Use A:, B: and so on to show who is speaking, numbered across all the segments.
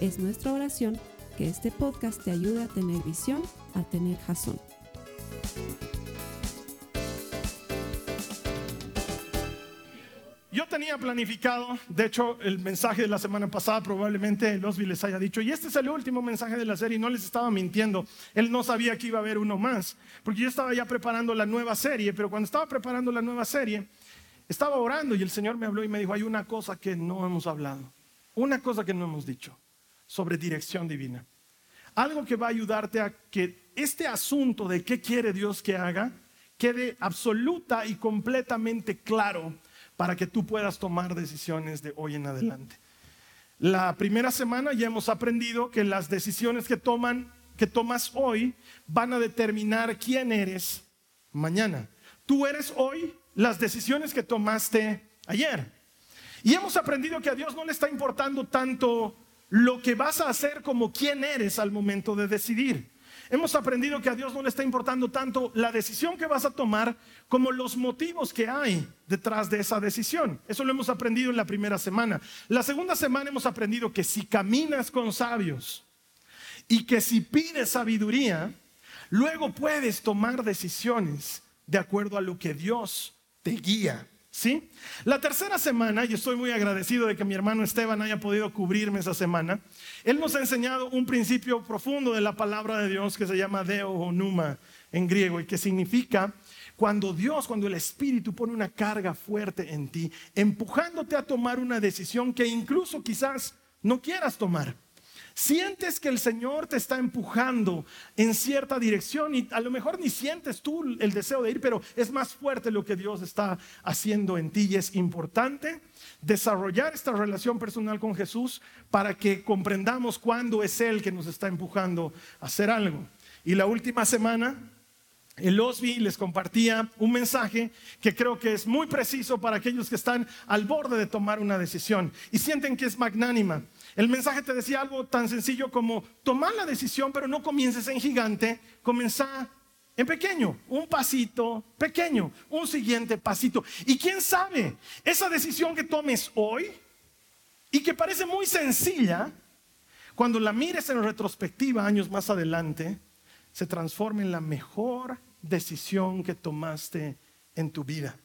A: Es nuestra oración que este podcast te ayude a tener visión, a tener jazón.
B: Yo tenía planificado, de hecho, el mensaje de la semana pasada probablemente Losby les haya dicho, y este es el último mensaje de la serie, no les estaba mintiendo, él no sabía que iba a haber uno más, porque yo estaba ya preparando la nueva serie, pero cuando estaba preparando la nueva serie, estaba orando y el Señor me habló y me dijo, hay una cosa que no hemos hablado, una cosa que no hemos dicho sobre dirección divina. Algo que va a ayudarte a que este asunto de qué quiere Dios que haga quede absoluta y completamente claro para que tú puedas tomar decisiones de hoy en adelante. La primera semana ya hemos aprendido que las decisiones que toman que tomas hoy van a determinar quién eres mañana. Tú eres hoy las decisiones que tomaste ayer. Y hemos aprendido que a Dios no le está importando tanto lo que vas a hacer como quién eres al momento de decidir. Hemos aprendido que a Dios no le está importando tanto la decisión que vas a tomar como los motivos que hay detrás de esa decisión. Eso lo hemos aprendido en la primera semana. La segunda semana hemos aprendido que si caminas con sabios y que si pides sabiduría, luego puedes tomar decisiones de acuerdo a lo que Dios te guía. ¿Sí? La tercera semana, y estoy muy agradecido de que mi hermano Esteban haya podido cubrirme esa semana, él nos ha enseñado un principio profundo de la palabra de Dios que se llama Deo o Numa en griego y que significa cuando Dios, cuando el Espíritu pone una carga fuerte en ti, empujándote a tomar una decisión que incluso quizás no quieras tomar. Sientes que el Señor te está empujando en cierta dirección y a lo mejor ni sientes tú el deseo de ir, pero es más fuerte lo que Dios está haciendo en ti y es importante desarrollar esta relación personal con Jesús para que comprendamos cuándo es Él que nos está empujando a hacer algo. Y la última semana, el Osby les compartía un mensaje que creo que es muy preciso para aquellos que están al borde de tomar una decisión y sienten que es magnánima. El mensaje te decía algo tan sencillo como tomar la decisión, pero no comiences en gigante, comienza en pequeño, un pasito pequeño, un siguiente pasito. Y quién sabe, esa decisión que tomes hoy y que parece muy sencilla, cuando la mires en retrospectiva años más adelante, se transforma en la mejor decisión que tomaste en tu vida.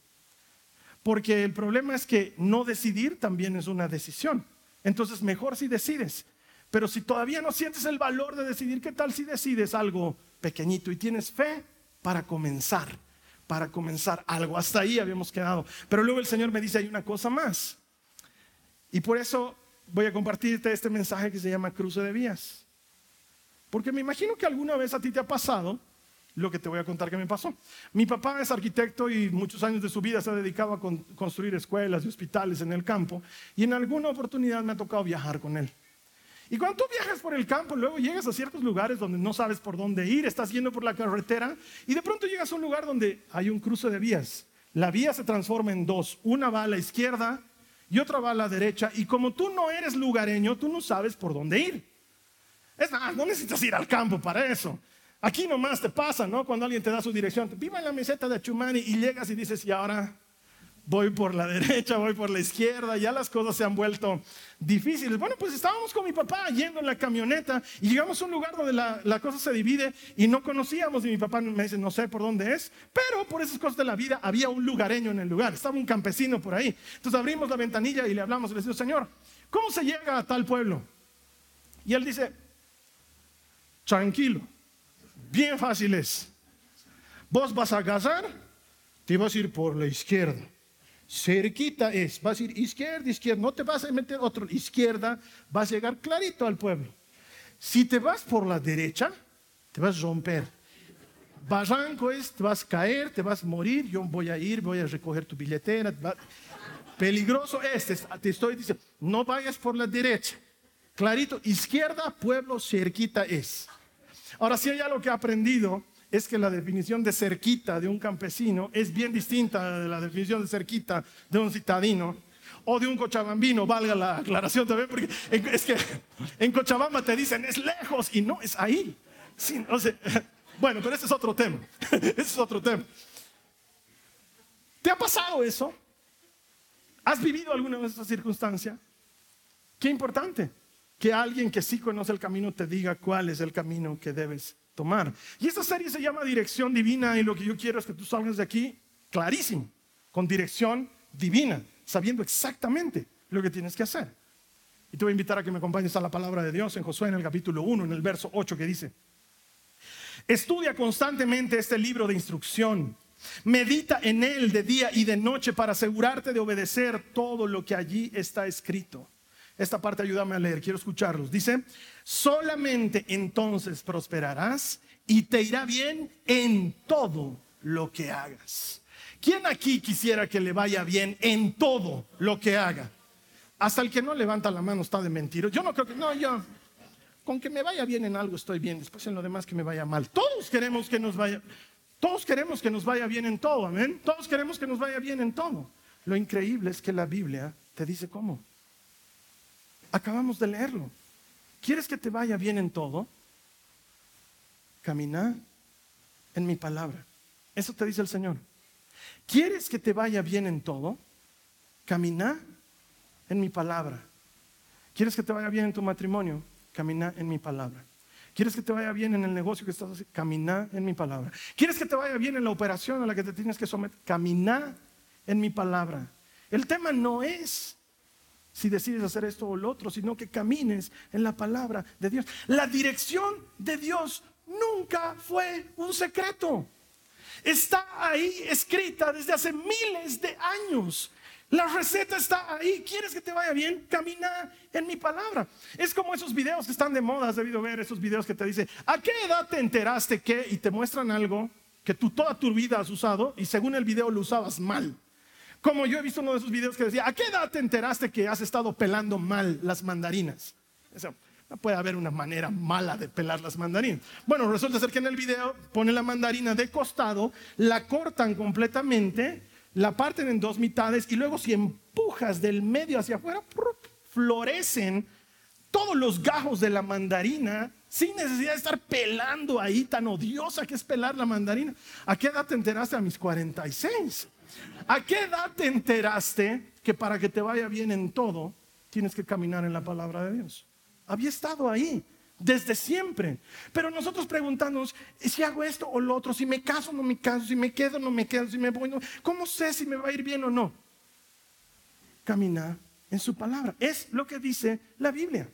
B: Porque el problema es que no decidir también es una decisión. Entonces mejor si decides. Pero si todavía no sientes el valor de decidir, ¿qué tal si decides algo pequeñito y tienes fe para comenzar? Para comenzar algo. Hasta ahí habíamos quedado. Pero luego el Señor me dice, hay una cosa más. Y por eso voy a compartirte este mensaje que se llama cruce de vías. Porque me imagino que alguna vez a ti te ha pasado lo que te voy a contar que me pasó. Mi papá es arquitecto y muchos años de su vida se ha dedicado a construir escuelas y hospitales en el campo y en alguna oportunidad me ha tocado viajar con él. Y cuando tú viajas por el campo, luego llegas a ciertos lugares donde no sabes por dónde ir, estás yendo por la carretera y de pronto llegas a un lugar donde hay un cruce de vías. La vía se transforma en dos, una va a la izquierda y otra va a la derecha y como tú no eres lugareño, tú no sabes por dónde ir. Es más, no necesitas ir al campo para eso. Aquí nomás te pasa, ¿no? Cuando alguien te da su dirección, viva en la meseta de Chumani y llegas y dices, y ahora voy por la derecha, voy por la izquierda, ya las cosas se han vuelto difíciles. Bueno, pues estábamos con mi papá yendo en la camioneta y llegamos a un lugar donde la, la, cosa se divide y no conocíamos y mi papá me dice, no sé por dónde es, pero por esas cosas de la vida había un lugareño en el lugar, estaba un campesino por ahí. Entonces abrimos la ventanilla y le hablamos y le decimos, Señor, ¿cómo se llega a tal pueblo? Y él dice, tranquilo Bien fácil es. Vos vas a casar, te vas a ir por la izquierda. Cerquita es, vas a ir izquierda, izquierda, no te vas a meter otro izquierda, vas a llegar clarito al pueblo. Si te vas por la derecha, te vas a romper. Barranco es, te vas a caer, te vas a morir, yo voy a ir, voy a recoger tu billetera. Peligroso este, te estoy diciendo, no vayas por la derecha. Clarito, izquierda, pueblo, cerquita es. Ahora, si hay algo que he aprendido es que la definición de cerquita de un campesino es bien distinta de la definición de cerquita de un citadino o de un cochabambino, valga la aclaración también, porque es que en Cochabamba te dicen es lejos y no es ahí. bueno, pero ese es otro tema. ese es otro tema. ¿Te ha pasado eso? ¿Has vivido alguna vez esa circunstancia? Qué importante que alguien que sí conoce el camino te diga cuál es el camino que debes tomar. Y esta serie se llama Dirección Divina y lo que yo quiero es que tú salgas de aquí clarísimo, con dirección divina, sabiendo exactamente lo que tienes que hacer. Y te voy a invitar a que me acompañes a la palabra de Dios en Josué en el capítulo 1, en el verso 8 que dice, estudia constantemente este libro de instrucción, medita en él de día y de noche para asegurarte de obedecer todo lo que allí está escrito. Esta parte ayúdame a leer, quiero escucharlos. Dice, solamente entonces prosperarás y te irá bien en todo lo que hagas. ¿Quién aquí quisiera que le vaya bien en todo lo que haga? Hasta el que no levanta la mano está de mentira. Yo no creo que, no, yo, con que me vaya bien en algo estoy bien, después en lo demás que me vaya mal. Todos queremos que nos vaya, todos queremos que nos vaya bien en todo, amén. Todos queremos que nos vaya bien en todo. Lo increíble es que la Biblia te dice cómo. Acabamos de leerlo. ¿Quieres que te vaya bien en todo? Camina en mi palabra. Eso te dice el Señor. ¿Quieres que te vaya bien en todo? Camina en mi palabra. ¿Quieres que te vaya bien en tu matrimonio? Camina en mi palabra. ¿Quieres que te vaya bien en el negocio que estás haciendo? Camina en mi palabra. ¿Quieres que te vaya bien en la operación a la que te tienes que someter? Camina en mi palabra. El tema no es si decides hacer esto o lo otro, sino que camines en la palabra de Dios. La dirección de Dios nunca fue un secreto. Está ahí escrita desde hace miles de años. La receta está ahí. ¿Quieres que te vaya bien? Camina en mi palabra. Es como esos videos que están de moda. Has debido ver esos videos que te dicen, ¿a qué edad te enteraste que? Y te muestran algo que tú toda tu vida has usado y según el video lo usabas mal. Como yo he visto uno de esos videos que decía, ¿a qué edad te enteraste que has estado pelando mal las mandarinas? no puede haber una manera mala de pelar las mandarinas. Bueno, resulta ser que en el video pone la mandarina de costado, la cortan completamente, la parten en dos mitades y luego si empujas del medio hacia afuera, florecen todos los gajos de la mandarina sin necesidad de estar pelando ahí, tan odiosa que es pelar la mandarina. ¿A qué edad te enteraste? A mis 46. ¿A qué edad te enteraste que para que te vaya bien en todo, tienes que caminar en la palabra de Dios? Había estado ahí desde siempre. Pero nosotros preguntamos, si hago esto o lo otro, si me caso o no me caso, si me quedo o no me quedo, si me voy, no, ¿cómo sé si me va a ir bien o no? Caminar en su palabra. Es lo que dice la Biblia.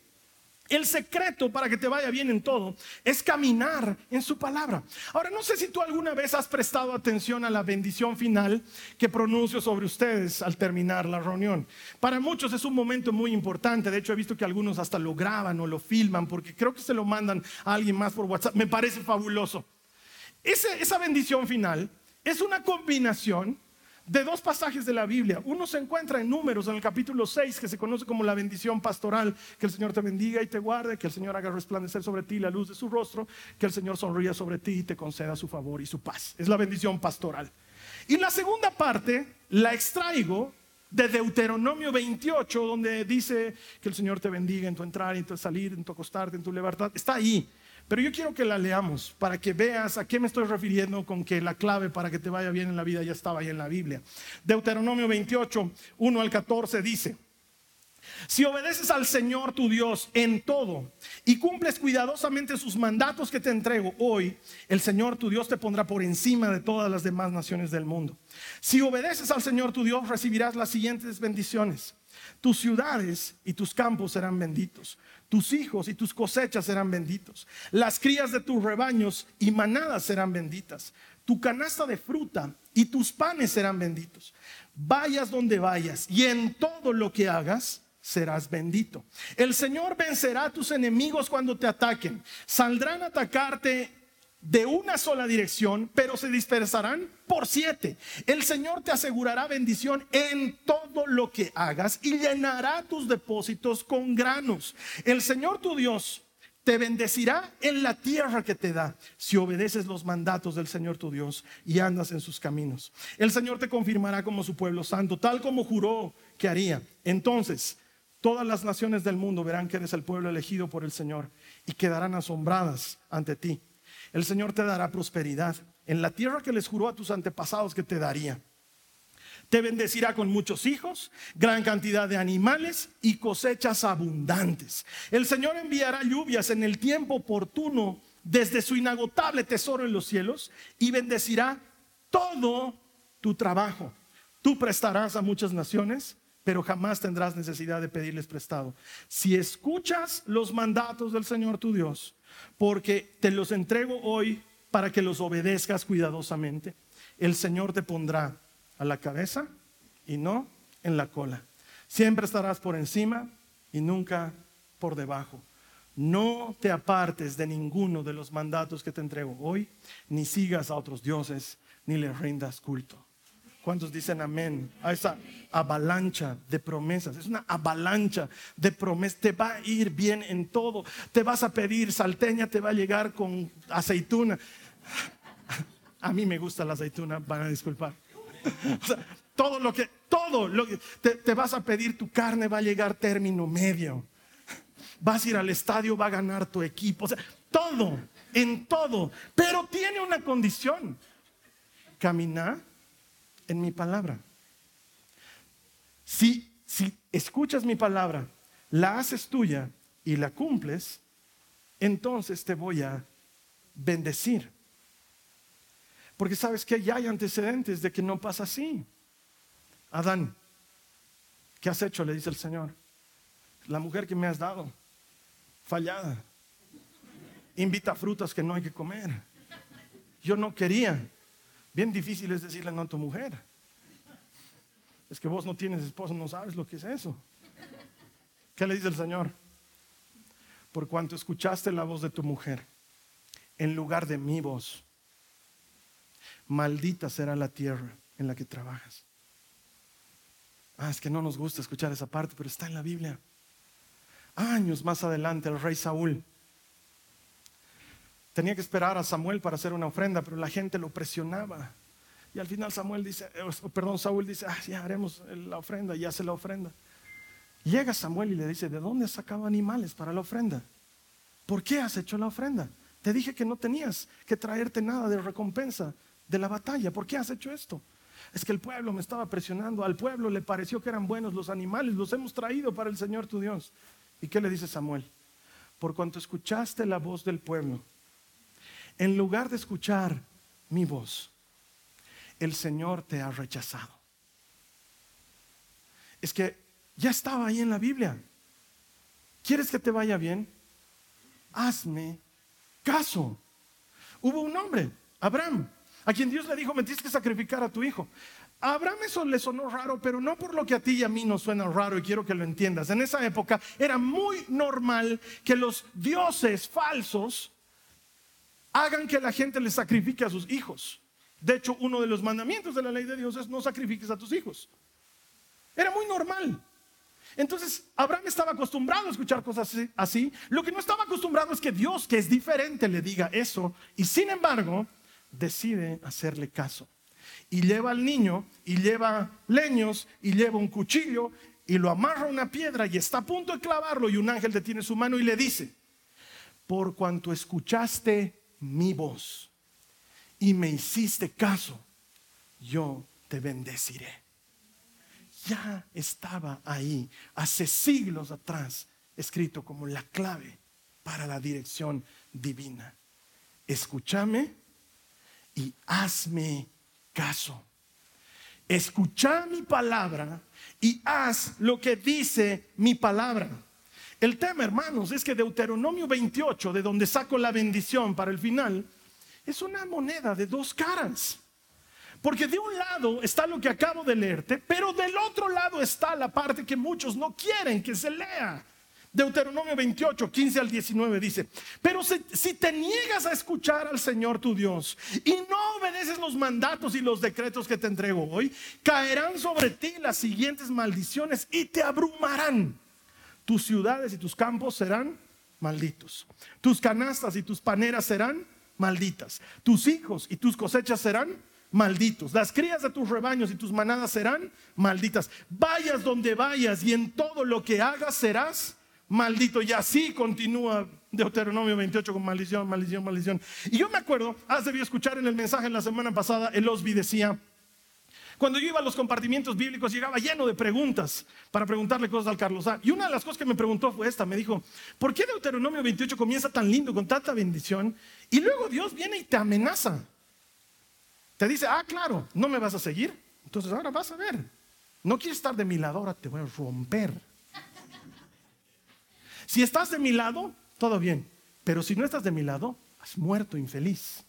B: El secreto para que te vaya bien en todo es caminar en su palabra. Ahora, no sé si tú alguna vez has prestado atención a la bendición final que pronuncio sobre ustedes al terminar la reunión. Para muchos es un momento muy importante. De hecho, he visto que algunos hasta lo graban o lo filman porque creo que se lo mandan a alguien más por WhatsApp. Me parece fabuloso. esa bendición final es una combinación de dos pasajes de la Biblia. Uno se encuentra en Números, en el capítulo 6, que se conoce como la bendición pastoral, que el Señor te bendiga y te guarde, que el Señor haga resplandecer sobre ti la luz de su rostro, que el Señor sonría sobre ti y te conceda su favor y su paz. Es la bendición pastoral. Y la segunda parte la extraigo de Deuteronomio 28, donde dice que el Señor te bendiga en tu entrar, en tu salir, en tu acostarte, en tu libertad. Está ahí. Pero yo quiero que la leamos para que veas a qué me estoy refiriendo con que la clave para que te vaya bien en la vida ya estaba ahí en la Biblia. Deuteronomio 28, 1 al 14 dice, si obedeces al Señor tu Dios en todo y cumples cuidadosamente sus mandatos que te entrego hoy, el Señor tu Dios te pondrá por encima de todas las demás naciones del mundo. Si obedeces al Señor tu Dios, recibirás las siguientes bendiciones. Tus ciudades y tus campos serán benditos. Tus hijos y tus cosechas serán benditos. Las crías de tus rebaños y manadas serán benditas. Tu canasta de fruta y tus panes serán benditos. Vayas donde vayas y en todo lo que hagas serás bendito. El Señor vencerá a tus enemigos cuando te ataquen. Saldrán a atacarte de una sola dirección, pero se dispersarán por siete. El Señor te asegurará bendición en todo lo que hagas y llenará tus depósitos con granos. El Señor tu Dios te bendecirá en la tierra que te da si obedeces los mandatos del Señor tu Dios y andas en sus caminos. El Señor te confirmará como su pueblo santo, tal como juró que haría. Entonces, todas las naciones del mundo verán que eres el pueblo elegido por el Señor y quedarán asombradas ante ti. El Señor te dará prosperidad en la tierra que les juró a tus antepasados que te daría. Te bendecirá con muchos hijos, gran cantidad de animales y cosechas abundantes. El Señor enviará lluvias en el tiempo oportuno desde su inagotable tesoro en los cielos y bendecirá todo tu trabajo. Tú prestarás a muchas naciones, pero jamás tendrás necesidad de pedirles prestado. Si escuchas los mandatos del Señor tu Dios, porque te los entrego hoy para que los obedezcas cuidadosamente, el Señor te pondrá a la cabeza y no en la cola. Siempre estarás por encima y nunca por debajo. No te apartes de ninguno de los mandatos que te entrego hoy, ni sigas a otros dioses, ni les rindas culto. ¿Cuántos dicen amén a esa avalancha de promesas? Es una avalancha de promesas. Te va a ir bien en todo. Te vas a pedir salteña, te va a llegar con aceituna. A mí me gusta la aceituna, van a disculpar. todo lo que, todo lo que te, vas a pedir tu carne va a llegar término medio. Vas a ir al estadio, va a ganar tu equipo. O sea, todo, en todo. Pero tiene una condición. Caminar en mi palabra. Si, si escuchas mi palabra, la haces tuya y la cumples, entonces te voy a bendecir. Porque sabes que ya hay antecedentes de que no pasa así. Adán, ¿qué has hecho? Le dice el Señor. La mujer que me has dado, fallada. Invita frutas que no hay que comer. Yo no quería. Bien difícil es decirle no a tu mujer. Es que vos no tienes esposo, no sabes lo que es eso. ¿Qué le dice el Señor? Por cuanto escuchaste la voz de tu mujer, en lugar de mi voz, maldita será la tierra en la que trabajas. Ah, es que no nos gusta escuchar esa parte, pero está en la Biblia. Años más adelante, el rey Saúl tenía que esperar a Samuel para hacer una ofrenda, pero la gente lo presionaba. Y al final Samuel dice, eh, perdón, Saúl dice, ah, ya haremos la ofrenda y hace la ofrenda. Llega Samuel y le dice, ¿de dónde has sacado animales para la ofrenda? ¿Por qué has hecho la ofrenda? Te dije que no tenías que traerte nada de recompensa de la batalla. ¿Por qué has hecho esto? Es que el pueblo me estaba presionando, al pueblo le pareció que eran buenos los animales, los hemos traído para el Señor tu Dios. ¿Y qué le dice Samuel? Por cuanto escuchaste la voz del pueblo, en lugar de escuchar mi voz, el Señor te ha rechazado. Es que ya estaba ahí en la Biblia. ¿Quieres que te vaya bien? Hazme caso. Hubo un hombre, Abraham, a quien Dios le dijo, me tienes que sacrificar a tu hijo. A Abraham eso le sonó raro, pero no por lo que a ti y a mí nos suena raro y quiero que lo entiendas. En esa época era muy normal que los dioses falsos hagan que la gente le sacrifique a sus hijos. De hecho, uno de los mandamientos de la ley de Dios es no sacrifiques a tus hijos. Era muy normal. Entonces, Abraham estaba acostumbrado a escuchar cosas así. Lo que no estaba acostumbrado es que Dios, que es diferente, le diga eso. Y sin embargo, decide hacerle caso. Y lleva al niño y lleva leños y lleva un cuchillo y lo amarra a una piedra y está a punto de clavarlo y un ángel detiene su mano y le dice, por cuanto escuchaste mi voz y me hiciste caso, yo te bendeciré. Ya estaba ahí, hace siglos atrás, escrito como la clave para la dirección divina. Escúchame y hazme caso. Escucha mi palabra y haz lo que dice mi palabra. El tema, hermanos, es que Deuteronomio 28, de donde saco la bendición para el final, es una moneda de dos caras. Porque de un lado está lo que acabo de leerte, pero del otro lado está la parte que muchos no quieren que se lea. Deuteronomio 28, 15 al 19 dice, pero si, te niegas a escuchar al Señor tu Dios y no obedeces los mandatos y los decretos que te entrego hoy, caerán sobre ti las siguientes maldiciones y te abrumarán. Tus ciudades y tus campos serán malditos. Tus canastas y tus paneras serán malditas. Tus hijos y tus cosechas serán malditos. Las crías de tus rebaños y tus manadas serán malditas. Vayas donde vayas y en todo lo que hagas serás maldito. Y así continúa Deuteronomio 28 con maldición, maldición, maldición. Y yo me acuerdo, has debido escuchar en el mensaje en la semana pasada, el Osby decía, cuando yo iba a los compartimientos bíblicos, llegaba lleno de preguntas para preguntarle cosas al Carlos A. Y una de las cosas que me preguntó fue esta: me dijo, ¿por qué Deuteronomio 28 comienza tan lindo, con tanta bendición? Y luego Dios viene y te amenaza. Te dice, ah, claro, no me vas a seguir. Entonces ahora vas a ver. No quieres estar de mi lado, ahora te voy a romper. Si estás de mi lado, todo bien. Pero si no estás de mi lado, has muerto infeliz.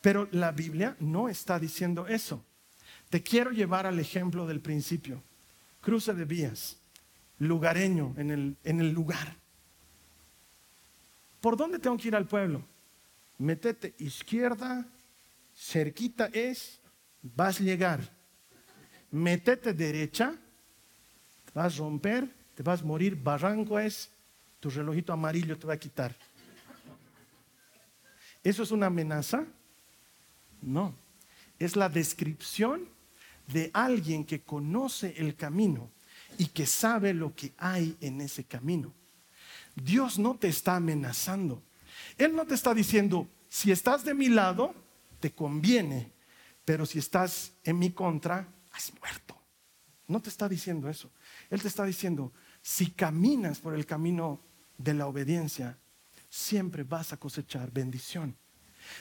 B: Pero la Biblia no está diciendo eso. Te quiero llevar al ejemplo del principio. Cruce de vías, lugareño en el, en el lugar. ¿Por dónde tengo que ir al pueblo? Métete izquierda, cerquita es, vas a llegar. Métete derecha, vas a romper, te vas a morir, barranco es, tu relojito amarillo te va a quitar. ¿Eso es una amenaza? No, es la descripción de alguien que conoce el camino y que sabe lo que hay en ese camino. Dios no te está amenazando. Él no te está diciendo, si estás de mi lado, te conviene, pero si estás en mi contra, has muerto. No te está diciendo eso. Él te está diciendo, si caminas por el camino de la obediencia, siempre vas a cosechar bendición.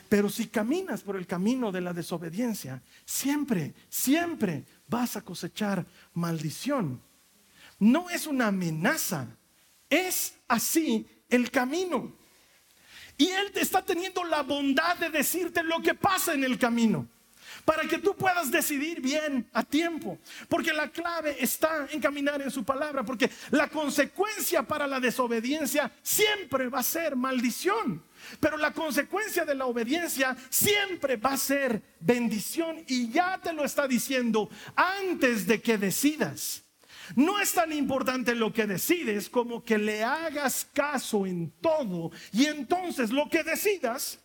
B: Pero si caminas por el camino de la desobediencia, siempre, siempre vas a cosechar maldición. No es una amenaza, es así el camino. Y Él te está teniendo la bondad de decirte lo que pasa en el camino para que tú puedas decidir bien a tiempo. Porque la clave está en caminar en su palabra, porque la consecuencia para la desobediencia siempre va a ser maldición. Pero la consecuencia de la obediencia siempre va a ser bendición y ya te lo está diciendo antes de que decidas. No es tan importante lo que decides como que le hagas caso en todo y entonces lo que decidas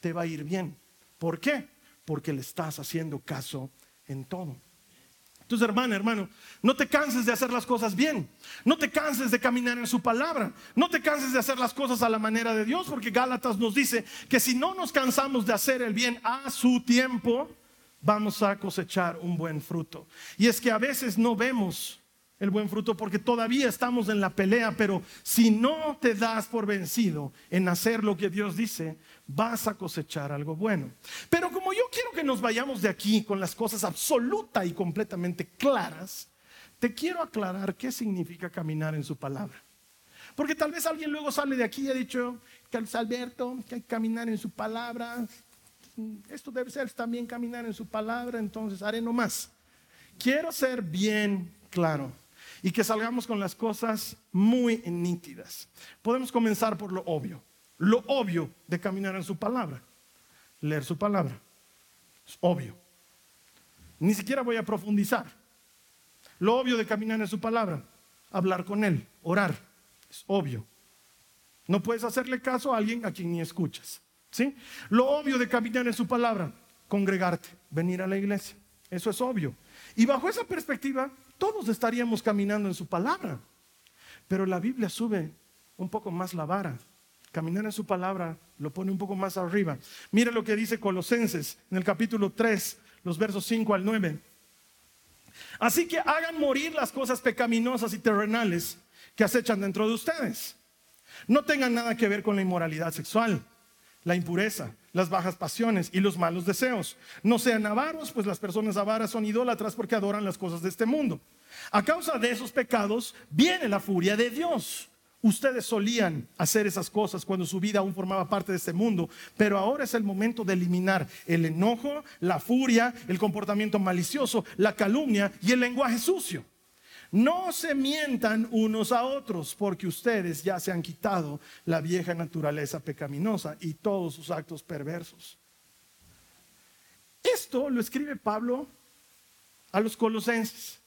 B: te va a ir bien. ¿Por qué? Porque le estás haciendo caso en todo. Entonces, hermana, hermano, no te canses de hacer las cosas bien. No te canses de caminar en su palabra. No te canses de hacer las cosas a la manera de Dios, porque Gálatas nos dice que si no nos cansamos de hacer el bien a su tiempo, vamos a cosechar un buen fruto. Y es que a veces no vemos el buen fruto porque todavía estamos en la pelea, pero si no te das por vencido en hacer lo que Dios dice, vas a cosechar algo bueno. Pero como yo quiero que nos vayamos de aquí con las cosas absoluta y completamente claras, te quiero aclarar qué significa caminar en su palabra. Porque tal vez alguien luego sale de aquí y ha dicho, Carlos Alberto, que hay que caminar en su palabra. Esto debe ser también caminar en su palabra, entonces haré no más. Quiero ser bien claro y que salgamos con las cosas muy nítidas. Podemos comenzar por lo obvio lo obvio de caminar en su palabra. Leer su palabra. Es obvio. Ni siquiera voy a profundizar. Lo obvio de caminar en su palabra. Hablar con Él, orar. Es obvio. No puedes hacerle caso a alguien a quien ni escuchas. ¿sí? Lo obvio de caminar en su palabra. Congregarte, venir a la iglesia. Eso es obvio. Y bajo esa perspectiva, todos estaríamos caminando en su palabra. Pero la Biblia sube un poco más la vara Caminar en su palabra lo pone un poco más arriba. Mira lo que dice Colosenses en el capítulo 3, los versos 5 al 9. Así que hagan morir las cosas pecaminosas y terrenales que acechan dentro de ustedes. No tengan nada que ver con la inmoralidad sexual, la impureza, las bajas pasiones y los malos deseos. No sean avaros, pues las personas avaras son idólatras porque adoran las cosas de este mundo. A causa de esos pecados viene la furia de Dios Ustedes solían hacer esas cosas cuando su vida aún formaba parte de este mundo, pero ahora es el momento de eliminar el enojo, la furia, el comportamiento malicioso, la calumnia y el lenguaje sucio. No se mientan unos a otros, porque ustedes ya se han quitado la vieja naturaleza pecaminosa y todos sus actos perversos. Esto lo escribe Pablo a los colosenses,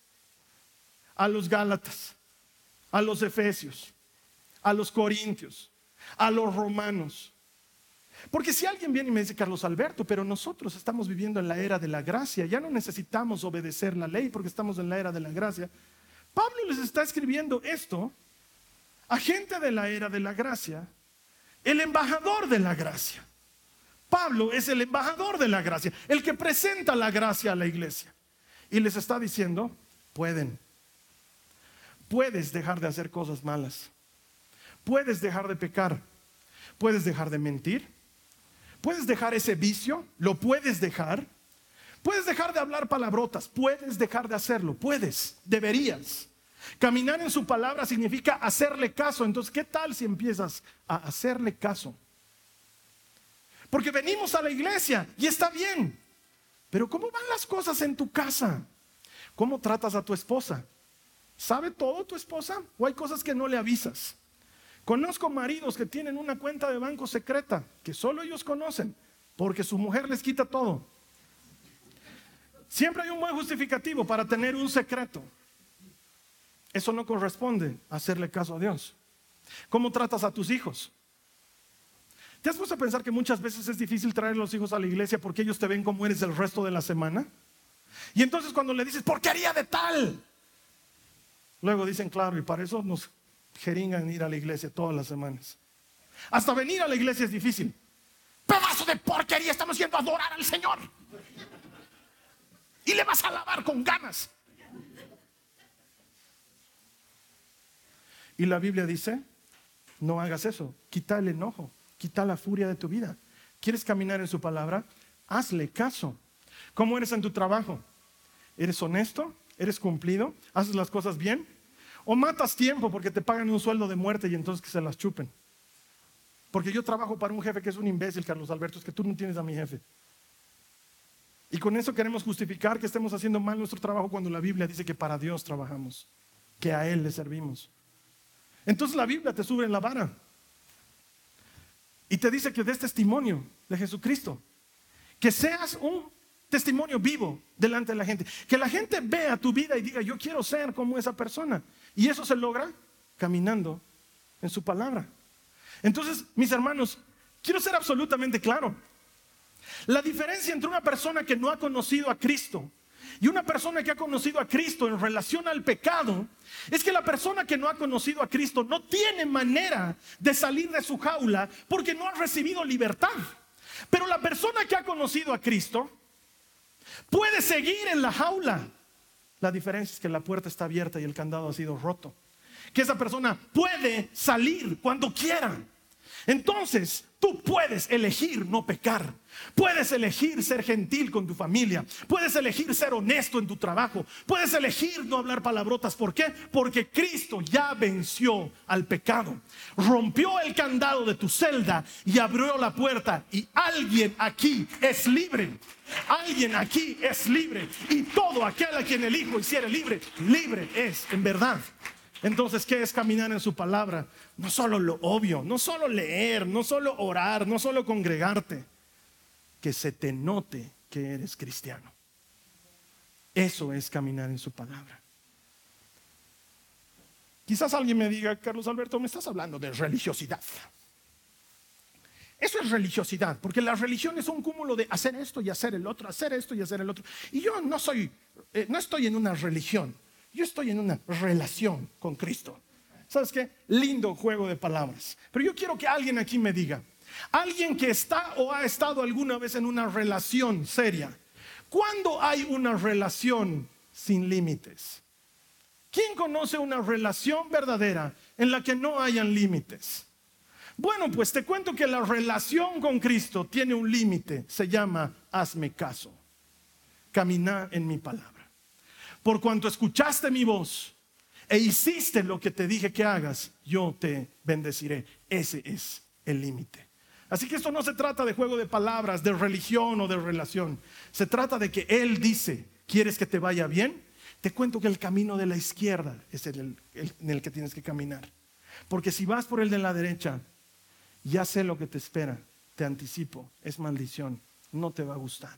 B: a los gálatas, a los efesios, a los corintios, a los romanos. Porque si alguien viene y me dice, Carlos Alberto, pero nosotros estamos viviendo en la era de la gracia, ya no necesitamos obedecer la ley porque estamos en la era de la gracia. Pablo les está escribiendo esto a gente de la era de la gracia, el embajador de la gracia. Pablo es el embajador de la gracia, el que presenta la gracia a la iglesia. Y les está diciendo, pueden, puedes dejar de hacer cosas malas, puedes dejar de pecar, puedes dejar de mentir, puedes dejar ese vicio, lo puedes dejar, puedes dejar de hablar palabrotas, puedes dejar de hacerlo, puedes, deberías. Caminar en su palabra significa hacerle caso. Entonces, ¿qué tal si empiezas a hacerle caso? Porque venimos a la iglesia y está bien. Pero ¿cómo van las cosas en tu casa? ¿Cómo tratas a tu esposa? ¿Sabe todo tu esposa? ¿O hay cosas que no le avisas? Conozco maridos que tienen una cuenta de banco secreta que solo ellos conocen porque su mujer les quita todo. Siempre hay un buen justificativo para tener un secreto. Eso no corresponde hacerle caso a Dios. ¿Cómo tratas a tus hijos? ¿Te has puesto a pensar que muchas veces es difícil traer a los hijos a la iglesia porque ellos te ven como eres el resto de la semana? Y entonces cuando le dices, ¿por qué haría de tal? Luego dicen, claro, y para eso nos jeringan ir a la iglesia todas las semanas. Hasta venir a la iglesia es difícil. Pedazo de porquería, estamos yendo a adorar al Señor. Y le vas a alabar con ganas. Y la Biblia dice, no hagas eso, quita el enojo, quita la furia de tu vida. ¿Quieres caminar en su palabra? Hazle caso. ¿Cómo eres en tu trabajo? ¿Eres honesto? ¿Eres cumplido? ¿Haces las cosas bien? ¿O matas tiempo porque te pagan un sueldo de muerte y entonces que se las chupen? Porque yo trabajo para un jefe que es un imbécil, Carlos Alberto, es que tú no tienes a mi jefe. Y con eso queremos justificar que estemos haciendo mal nuestro trabajo cuando la Biblia dice que para Dios trabajamos, que a Él le servimos. Entonces la Biblia te sube en la vara y te dice que des testimonio de Jesucristo, que seas un testimonio vivo delante de la gente, que la gente vea tu vida y diga, yo quiero ser como esa persona. Y eso se logra caminando en su palabra. Entonces, mis hermanos, quiero ser absolutamente claro. La diferencia entre una persona que no ha conocido a Cristo y una persona que ha conocido a Cristo en relación al pecado es que la persona que no ha conocido a Cristo no tiene manera de salir de su jaula porque no ha recibido libertad. Pero la persona que ha conocido a Cristo puede seguir en la jaula. La diferencia es que la puerta está abierta y el candado ha sido roto. Que esa persona puede salir cuando quiera. Entonces, tú puedes elegir no pecar. Puedes elegir ser gentil con tu familia. Puedes elegir ser honesto en tu trabajo. Puedes elegir no hablar palabrotas. ¿Por qué? Porque Cristo ya venció al pecado. Rompió el candado de tu celda y abrió la puerta. Y alguien aquí es libre. Alguien aquí es libre. Y todo aquel a quien el Hijo hiciera libre, libre es en verdad. Entonces, ¿qué es caminar en su palabra? No solo lo obvio, no solo leer, no solo orar, no solo congregarte que se te note que eres cristiano. Eso es caminar en su palabra. Quizás alguien me diga, Carlos Alberto, me estás hablando de religiosidad. Eso es religiosidad, porque la religión es un cúmulo de hacer esto y hacer el otro, hacer esto y hacer el otro. Y yo no soy, eh, no estoy en una religión, yo estoy en una relación con Cristo. ¿Sabes qué? Lindo juego de palabras. Pero yo quiero que alguien aquí me diga, Alguien que está o ha estado alguna vez en una relación seria. ¿Cuándo hay una relación sin límites? ¿Quién conoce una relación verdadera en la que no hayan límites? Bueno, pues te cuento que la relación con Cristo tiene un límite, se llama hazme caso, camina en mi palabra. Por cuanto escuchaste mi voz e hiciste lo que te dije que hagas, yo te bendeciré. Ese es el límite. Así que esto no se trata de juego de palabras, de religión o de relación. Se trata de que Él dice, ¿quieres que te vaya bien? te cuento que el camino de la izquierda es el, en el que tienes que caminar. Porque si vas por el de la derecha, ya sé lo que te espera, te anticipo, es maldición, no te va a gustar.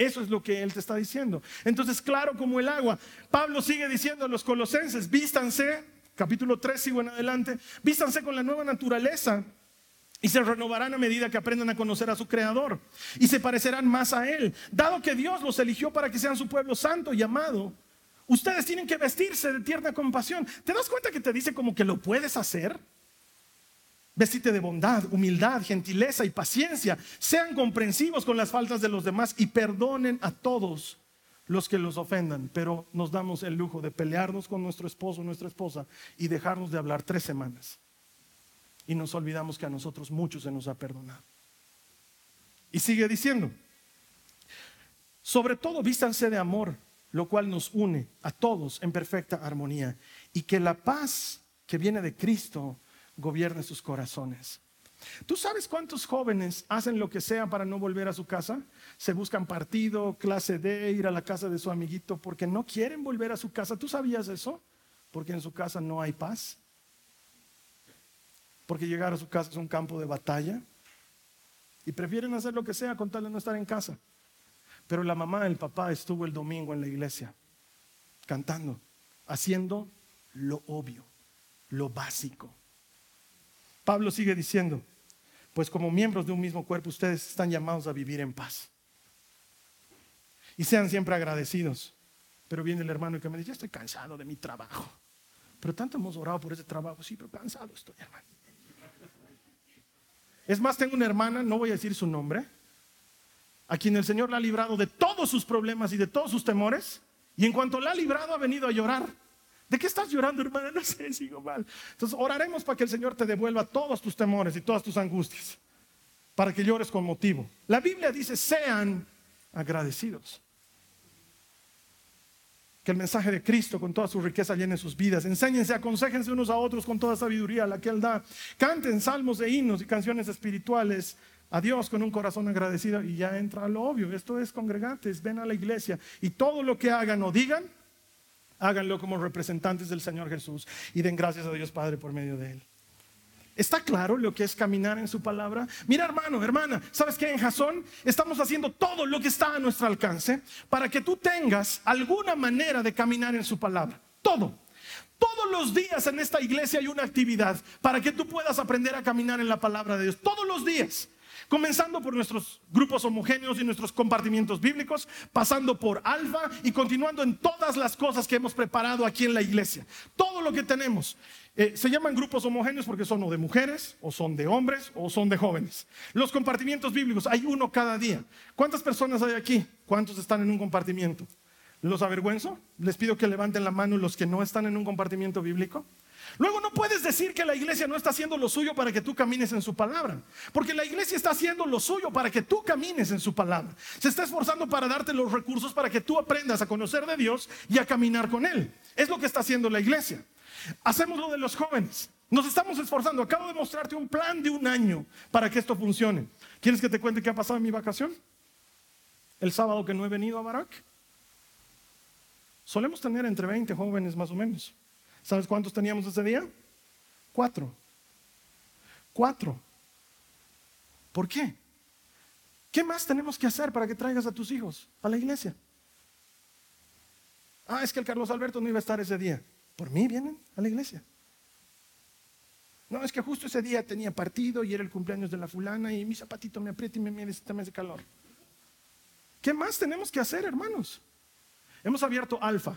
B: Eso es lo que él te está diciendo. Entonces, claro como el agua. Pablo sigue diciendo a los colosenses, vístanse, capítulo 3 sigo en adelante, vístanse con la nueva naturaleza y se renovarán a medida que aprendan a conocer a su Creador y se parecerán más a Él. Dado que Dios los eligió para que sean su pueblo santo y amado, ustedes tienen que vestirse de tierna compasión. ¿Te das cuenta que te dice como que lo puedes hacer? Vestite de bondad, humildad, gentileza y paciencia. Sean comprensivos con las faltas de los demás y perdonen a todos los que los ofendan. Pero nos damos el lujo de pelearnos con nuestro esposo nuestra esposa y dejarnos de hablar tres semanas. Y nos olvidamos que a nosotros muchos se nos ha perdonado. Y sigue diciendo, sobre todo vístanse de amor, lo cual nos une a todos en perfecta armonía. Y que la paz que viene de Cristo gobierne sus corazones. ¿Tú sabes cuántos jóvenes hacen lo que sea para no volver a su casa? Se buscan partido, clase D, ir a la casa de su amiguito porque no quieren volver a su casa. ¿Tú sabías eso? Porque en su casa no hay paz. Porque llegar a su casa es un campo de batalla. Y prefieren hacer lo que sea con tal de no estar en casa. Pero la mamá, el papá estuvo el domingo en la iglesia cantando, haciendo lo obvio, lo básico. Pablo sigue diciendo, pues como miembros de un mismo cuerpo ustedes están llamados a vivir en paz. Y sean siempre agradecidos. Pero viene el hermano que me dice, ya estoy cansado de mi trabajo. Pero tanto hemos orado por ese trabajo, sí, pero cansado estoy, hermano. Es más, tengo una hermana, no voy a decir su nombre, a quien el Señor la ha librado de todos sus problemas y de todos sus temores. Y en cuanto la ha librado, ha venido a llorar. ¿De qué estás llorando, hermana? No sé, sigo mal. Entonces oraremos para que el Señor te devuelva todos tus temores y todas tus angustias, para que llores con motivo. La Biblia dice, sean agradecidos. Que el mensaje de Cristo con toda su riqueza llene sus vidas. Enséñense, aconsejense unos a otros con toda sabiduría la que Él da. Canten salmos de himnos y canciones espirituales a Dios con un corazón agradecido. Y ya entra lo obvio. Esto es congregantes, ven a la iglesia. Y todo lo que hagan o digan, háganlo como representantes del Señor Jesús y den gracias a Dios Padre por medio de Él. ¿Está claro lo que es caminar en su palabra? Mira hermano, hermana, ¿sabes qué? En Jasón estamos haciendo todo lo que está a nuestro alcance para que tú tengas alguna manera de caminar en su palabra. Todo. Todos los días en esta iglesia hay una actividad para que tú puedas aprender a caminar en la palabra de Dios. Todos los días. Comenzando por nuestros grupos homogéneos y nuestros compartimientos bíblicos, pasando por alfa y continuando en todas las cosas que hemos preparado aquí en la iglesia. Todo lo que tenemos. Eh, se llaman grupos homogéneos porque son o de mujeres, o son de hombres, o son de jóvenes. Los compartimientos bíblicos, hay uno cada día. ¿Cuántas personas hay aquí? ¿Cuántos están en un compartimiento? ¿Los avergüenzo? Les pido que levanten la mano los que no están en un compartimiento bíblico. Luego no puedes decir que la iglesia no está haciendo lo suyo para que tú camines en su palabra, porque la iglesia está haciendo lo suyo para que tú camines en su palabra. Se está esforzando para darte los recursos para que tú aprendas a conocer de Dios y a caminar con Él. Es lo que está haciendo la iglesia. Hacemos lo de los jóvenes. Nos estamos esforzando. Acabo de mostrarte un plan de un año para que esto funcione. ¿Quieres que te cuente qué ha pasado en mi vacación? El sábado que no he venido a Barak. Solemos tener entre 20 jóvenes más o menos. ¿Sabes cuántos teníamos ese día? Cuatro. Cuatro. ¿Por qué? ¿Qué más tenemos que hacer para que traigas a tus hijos a la iglesia? Ah, es que el Carlos Alberto no iba a estar ese día. Por mí vienen a la iglesia. No, es que justo ese día tenía partido y era el cumpleaños de la fulana y mi zapatito me aprieta y me mide este mes de calor. ¿Qué más tenemos que hacer, hermanos? Hemos abierto alfa.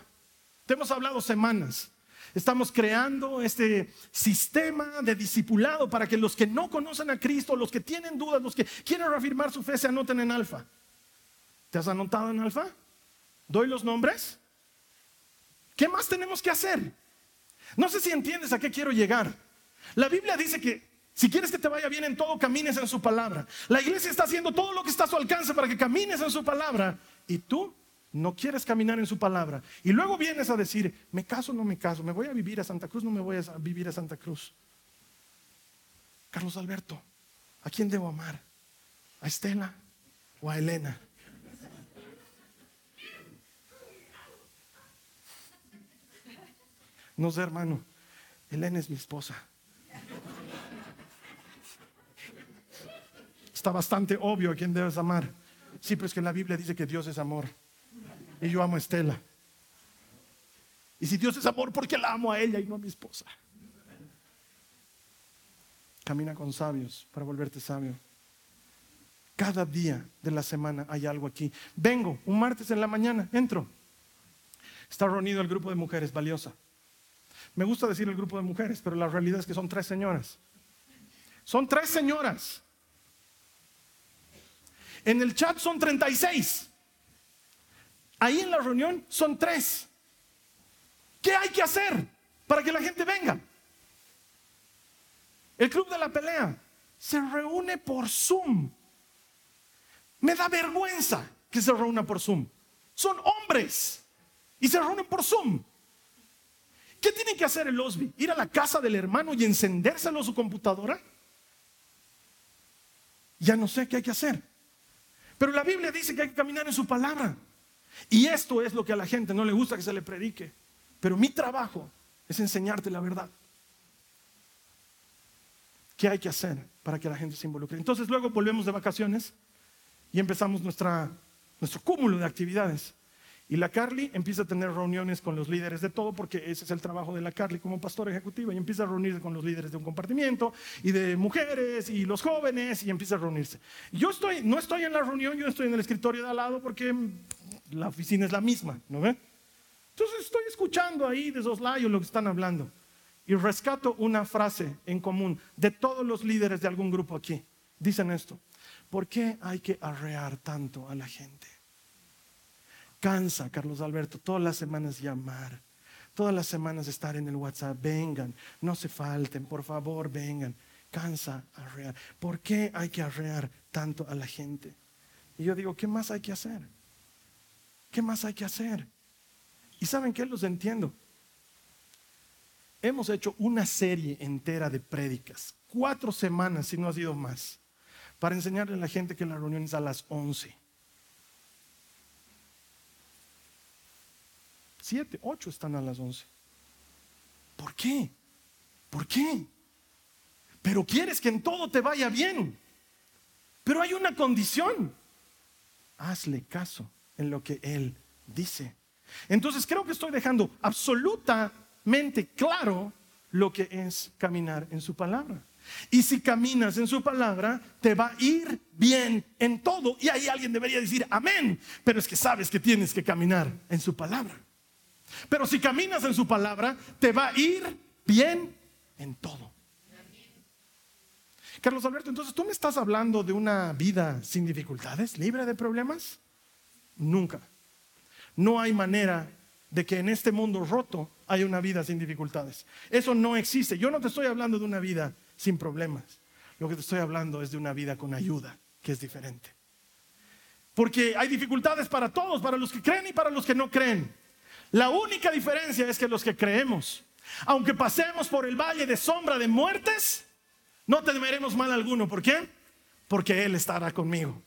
B: Te hemos hablado semanas. Estamos creando este sistema de discipulado para que los que no conocen a Cristo, los que tienen dudas, los que quieren reafirmar su fe, se anoten en alfa. ¿Te has anotado en alfa? ¿Doy los nombres? ¿Qué más tenemos que hacer? No sé si entiendes a qué quiero llegar. La Biblia dice que si quieres que te vaya bien en todo, camines en su palabra. La iglesia está haciendo todo lo que está a su alcance para que camines en su palabra. Y tú no quieres caminar en su palabra. Y luego vienes a decir, me caso o no me caso, me voy a vivir a Santa Cruz, no me voy a vivir a Santa Cruz. Carlos Alberto, ¿a quién debo amar? ¿A Estela o a Elena? No sé, hermano. Elena es mi esposa. Está bastante obvio a quién debes amar. Sí, pero es que la Biblia dice que Dios es amor. Y yo amo a Estela. Y si Dios es amor, ¿por qué la amo a ella y no a mi esposa? Camina con sabios para volverte sabio. Cada día de la semana hay algo aquí. Vengo un martes en la mañana, entro. Está reunido el grupo de mujeres, valiosa. Me gusta decir el grupo de mujeres, pero la realidad es que son tres señoras. Son tres señoras. En el chat son 36. Ahí en la reunión son tres. ¿Qué hay que hacer para que la gente venga? El club de la pelea se reúne por Zoom. Me da vergüenza que se reúna por Zoom. Son hombres y se reúnen por Zoom. ¿Qué tiene que hacer el Osby? ¿Ir a la casa del hermano y encendérselo a su computadora? Ya no sé qué hay que hacer. Pero la Biblia dice que hay que caminar en su palabra. Y esto es lo que a la gente no le gusta que se le predique. Pero mi trabajo es enseñarte la verdad. ¿Qué hay que hacer para que la gente se involucre? Entonces luego volvemos de vacaciones y empezamos nuestra, nuestro cúmulo de actividades. Y la Carly empieza a tener reuniones con los líderes de todo, porque ese es el trabajo de la Carly como pastora ejecutiva, y empieza a reunirse con los líderes de un compartimiento, y de mujeres, y los jóvenes, y empieza a reunirse. Yo estoy, no estoy en la reunión, yo estoy en el escritorio de al lado, porque la oficina es la misma, ¿no ve? Entonces estoy escuchando ahí de soslayo lo que están hablando, y rescato una frase en común de todos los líderes de algún grupo aquí. Dicen esto, ¿por qué hay que arrear tanto a la gente? cansa, Carlos Alberto, todas las semanas llamar, todas las semanas estar en el WhatsApp, vengan, no se falten, por favor, vengan. Cansa arrear. ¿Por qué hay que arrear tanto a la gente? Y yo digo, ¿qué más hay que hacer? ¿Qué más hay que hacer? Y saben qué, los entiendo. Hemos hecho una serie entera de prédicas, cuatro semanas, si no ha sido más, para enseñarle a la gente que la reunión es a las once. Siete, ocho están a las once. ¿Por qué? ¿Por qué? Pero quieres que en todo te vaya bien. Pero hay una condición. Hazle caso en lo que Él dice. Entonces creo que estoy dejando absolutamente claro lo que es caminar en su palabra. Y si caminas en su palabra, te va a ir bien en todo. Y ahí alguien debería decir, amén. Pero es que sabes que tienes que caminar en su palabra. Pero si caminas en su palabra, te va a ir bien en todo. Carlos Alberto, entonces tú me estás hablando de una vida sin dificultades, libre de problemas? Nunca. No hay manera de que en este mundo roto haya una vida sin dificultades. Eso no existe. Yo no te estoy hablando de una vida sin problemas. Lo que te estoy hablando es de una vida con ayuda, que es diferente. Porque hay dificultades para todos, para los que creen y para los que no creen. La única diferencia es que los que creemos, aunque pasemos por el valle de sombra de muertes, no temeremos mal alguno. ¿Por qué? Porque Él estará conmigo.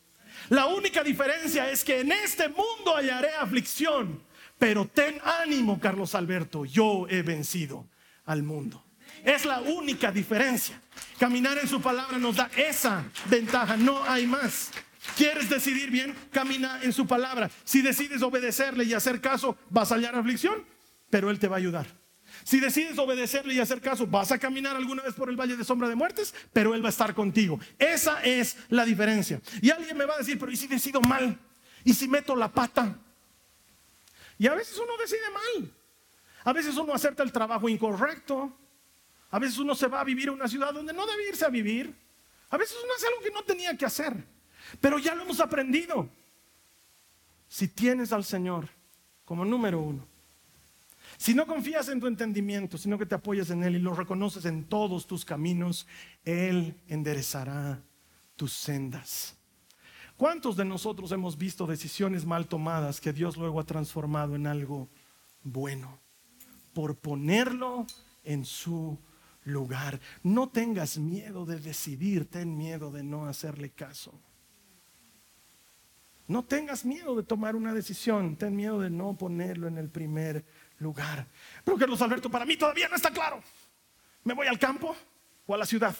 B: La única diferencia es que en este mundo hallaré aflicción, pero ten ánimo, Carlos Alberto, yo he vencido al mundo. Es la única diferencia. Caminar en su palabra nos da esa ventaja, no hay más. ¿Quieres decidir bien? Camina en su palabra. Si decides obedecerle y hacer caso, vas a hallar aflicción, pero Él te va a ayudar. Si decides obedecerle y hacer caso, vas a caminar alguna vez por el valle de sombra de muertes, pero Él va a estar contigo. Esa es la diferencia. Y alguien me va a decir, pero ¿y si decido mal? ¿Y si meto la pata? Y a veces uno decide mal. A veces uno acepta el trabajo incorrecto. A veces uno se va a vivir a una ciudad donde no debe irse a vivir. A veces uno hace algo que no tenía que hacer. Pero ya lo hemos aprendido. Si tienes al Señor como número uno, si no confías en tu entendimiento, sino que te apoyas en Él y lo reconoces en todos tus caminos, Él enderezará tus sendas. ¿Cuántos de nosotros hemos visto decisiones mal tomadas que Dios luego ha transformado en algo bueno? Por ponerlo en su lugar. No tengas miedo de decidir, ten miedo de no hacerle caso. No tengas miedo de tomar una decisión, ten miedo de no ponerlo en el primer lugar. Pero Carlos Alberto, para mí todavía no está claro. ¿Me voy al campo o a la ciudad?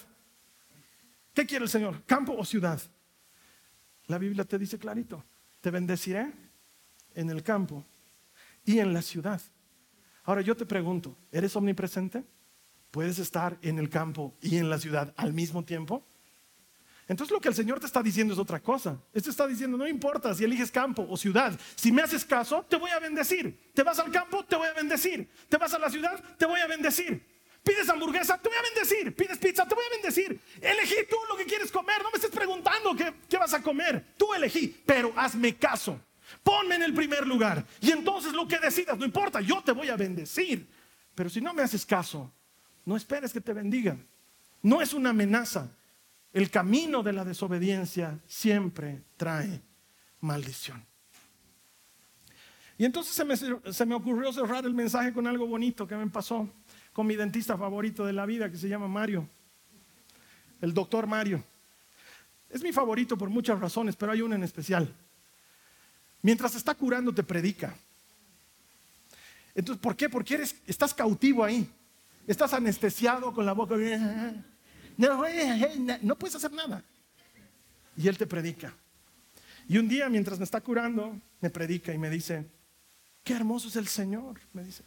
B: ¿Qué quiere el Señor? ¿Campo o ciudad? La Biblia te dice clarito, te bendeciré en el campo y en la ciudad. Ahora yo te pregunto, ¿eres omnipresente? ¿Puedes estar en el campo y en la ciudad al mismo tiempo? Entonces lo que el Señor te está diciendo es otra cosa. Este está diciendo, no importa si eliges campo o ciudad, si me haces caso, te voy a bendecir. Te vas al campo, te voy a bendecir. Te vas a la ciudad, te voy a bendecir. Pides hamburguesa, te voy a bendecir. Pides pizza, te voy a bendecir. Elegí tú lo que quieres comer. No me estés preguntando qué, qué vas a comer. Tú elegí, pero hazme caso. Ponme en el primer lugar. Y entonces lo que decidas, no importa, yo te voy a bendecir. Pero si no me haces caso, no esperes que te bendiga. No es una amenaza. El camino de la desobediencia siempre trae maldición. Y entonces se me, se me, ocurrió cerrar el mensaje con algo bonito que me pasó con mi dentista favorito de la vida, que se llama Mario, el doctor Mario. Es mi favorito por muchas razones, pero hay una en especial. Mientras está curando, te predica. Entonces, ¿por qué? Porque eres, estás cautivo ahí. Estás anestesiado con la boca. No, no puedes hacer nada. Y Él te predica. Y un día, mientras me está curando, me predica y me dice, qué hermoso es el Señor, me dice.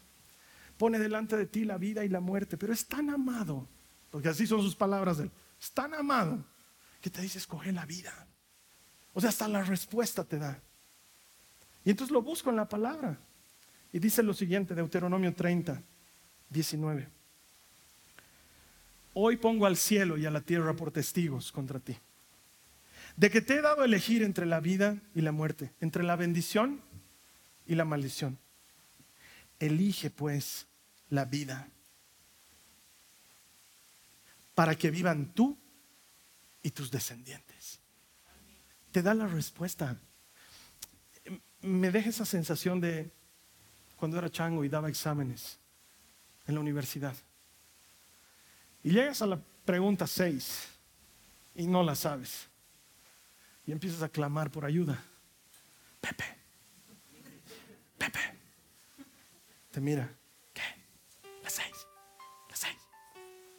B: Pone delante de ti la vida y la muerte, pero es tan amado, porque así son sus palabras de Él, es tan amado que te dice, escoge la vida. O sea, hasta la respuesta te da. Y entonces lo busco en la palabra. Y dice lo siguiente, Deuteronomio 30, 19. Hoy pongo al cielo y a la tierra por testigos contra ti. De que te he dado a elegir entre la vida y la muerte, entre la bendición y la maldición. Elige pues la vida para que vivan tú y tus descendientes. Te da la respuesta me deja esa sensación de cuando era chango y daba exámenes en la universidad. Y llegas a la pregunta 6 y no la sabes. Y empiezas a clamar por ayuda. Pepe, Pepe. Te mira. ¿Qué? La 6. La 6.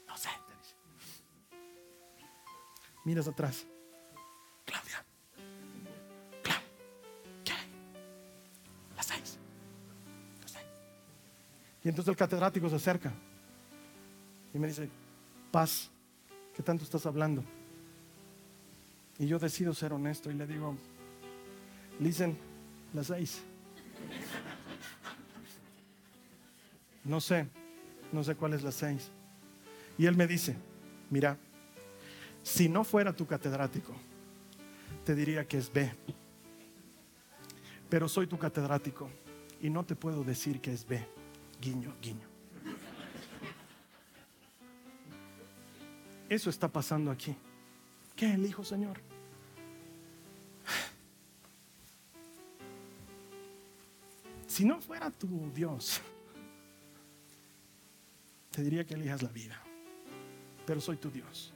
B: No sé. Miras atrás. Y entonces el catedrático se acerca y me dice, paz, ¿qué tanto estás hablando? Y yo decido ser honesto y le digo, listen, las seis. No sé, no sé cuál es las seis. Y él me dice, mira, si no fuera tu catedrático, te diría que es B. Pero soy tu catedrático y no te puedo decir que es B. Guiño, guiño. Eso está pasando aquí. ¿Qué elijo, Señor? Si no fuera tu Dios, te diría que elijas la vida. Pero soy tu Dios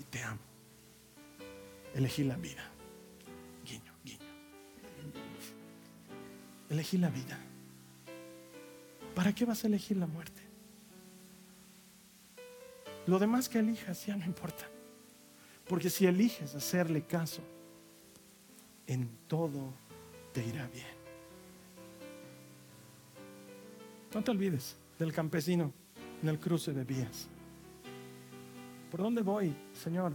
B: y te amo. Elegí la vida. Guiño, guiño. Elegí la vida. ¿Para qué vas a elegir la muerte? Lo demás que elijas ya no importa. Porque si eliges hacerle caso, en todo te irá bien. No te olvides del campesino en el cruce de vías. ¿Por dónde voy, Señor?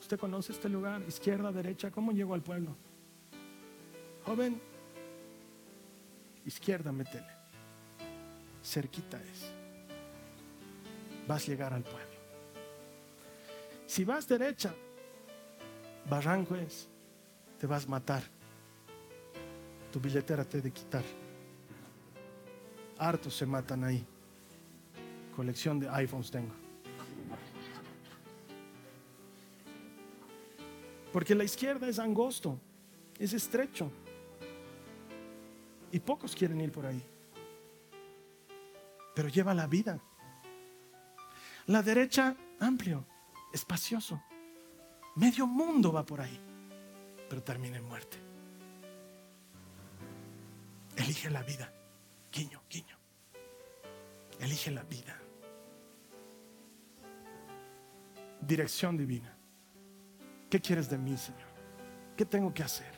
B: ¿Usted conoce este lugar? Izquierda, derecha, ¿cómo llego al pueblo? Joven, izquierda, métele cerquita es. Vas a llegar al pueblo. Si vas derecha, barranco es, te vas a matar. Tu billetera te de quitar. Hartos se matan ahí. Colección de iPhones tengo. Porque la izquierda es angosto, es estrecho. Y pocos quieren ir por ahí pero lleva la vida. La derecha, amplio, espacioso. Medio mundo va por ahí. pero termina en muerte. Elige la vida. Guiño, guiño. Elige la vida. Dirección divina. ¿Qué quieres de mí, Señor? ¿Qué tengo que hacer?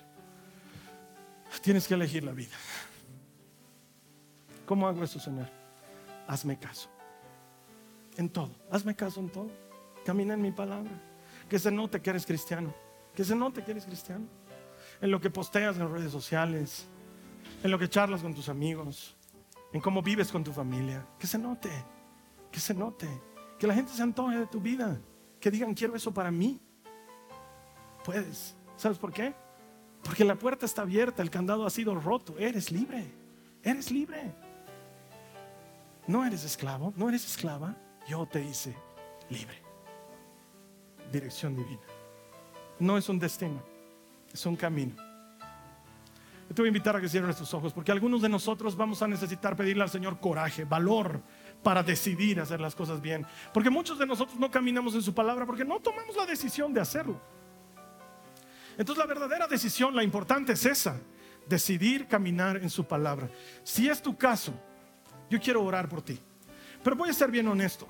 B: Tienes que elegir la vida. ¿Cómo hago eso, Señor? Hazme caso. En todo. Hazme caso en todo. Camina en mi palabra. Que se note que eres cristiano. Que se note que eres cristiano. En lo que posteas en redes sociales. En lo que charlas con tus amigos. En cómo vives con tu familia. Que se note. Que se note. Que la gente se antoje de tu vida. Que digan, quiero eso para mí. Puedes. ¿Sabes por qué? Porque la puerta está abierta, el candado ha sido roto. Eres libre. Eres libre. No eres esclavo, no eres esclava. Yo te hice libre. Dirección divina. No es un destino, es un camino. Yo te voy a invitar a que cierres tus ojos, porque algunos de nosotros vamos a necesitar pedirle al Señor coraje, valor para decidir hacer las cosas bien. Porque muchos de nosotros no caminamos en su palabra porque no tomamos la decisión de hacerlo. Entonces la verdadera decisión, la importante es esa, decidir caminar en su palabra. Si es tu caso, yo quiero orar por ti. Pero voy a ser bien honesto.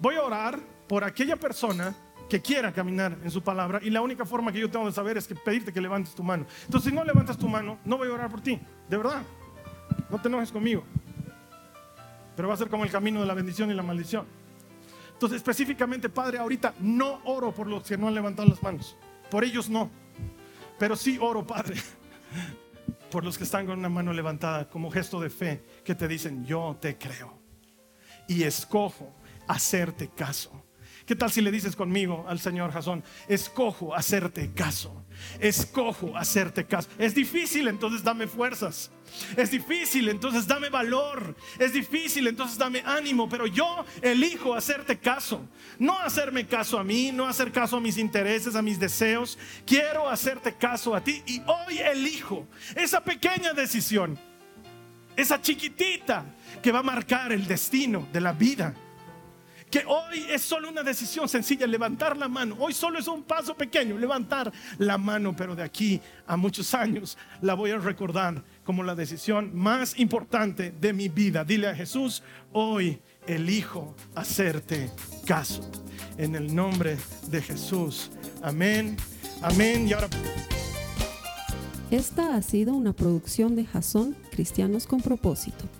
B: Voy a orar por aquella persona que quiera caminar en su palabra y la única forma que yo tengo de saber es que pedirte que levantes tu mano. Entonces, si no levantas tu mano, no voy a orar por ti, de verdad. No te enojes conmigo. Pero va a ser como el camino de la bendición y la maldición. Entonces, específicamente, Padre, ahorita no oro por los que no han levantado las manos. Por ellos no. Pero sí oro, Padre, por los que están con una mano levantada como gesto de fe, que te dicen, yo te creo y escojo hacerte caso. ¿Qué tal si le dices conmigo al Señor Jasón, escojo hacerte caso? Escojo hacerte caso. Es difícil, entonces dame fuerzas. Es difícil, entonces dame valor. Es difícil, entonces dame ánimo. Pero yo elijo hacerte caso. No hacerme caso a mí, no hacer caso a mis intereses, a mis deseos. Quiero hacerte caso a ti. Y hoy elijo esa pequeña decisión. Esa chiquitita que va a marcar el destino de la vida que hoy es solo una decisión sencilla, levantar la mano. Hoy solo es un paso pequeño, levantar la mano, pero de aquí a muchos años la voy a recordar como la decisión más importante de mi vida. Dile a Jesús, hoy elijo hacerte caso. En el nombre de Jesús. Amén. Amén. Y ahora...
A: Esta ha sido una producción de Jason Cristianos con propósito.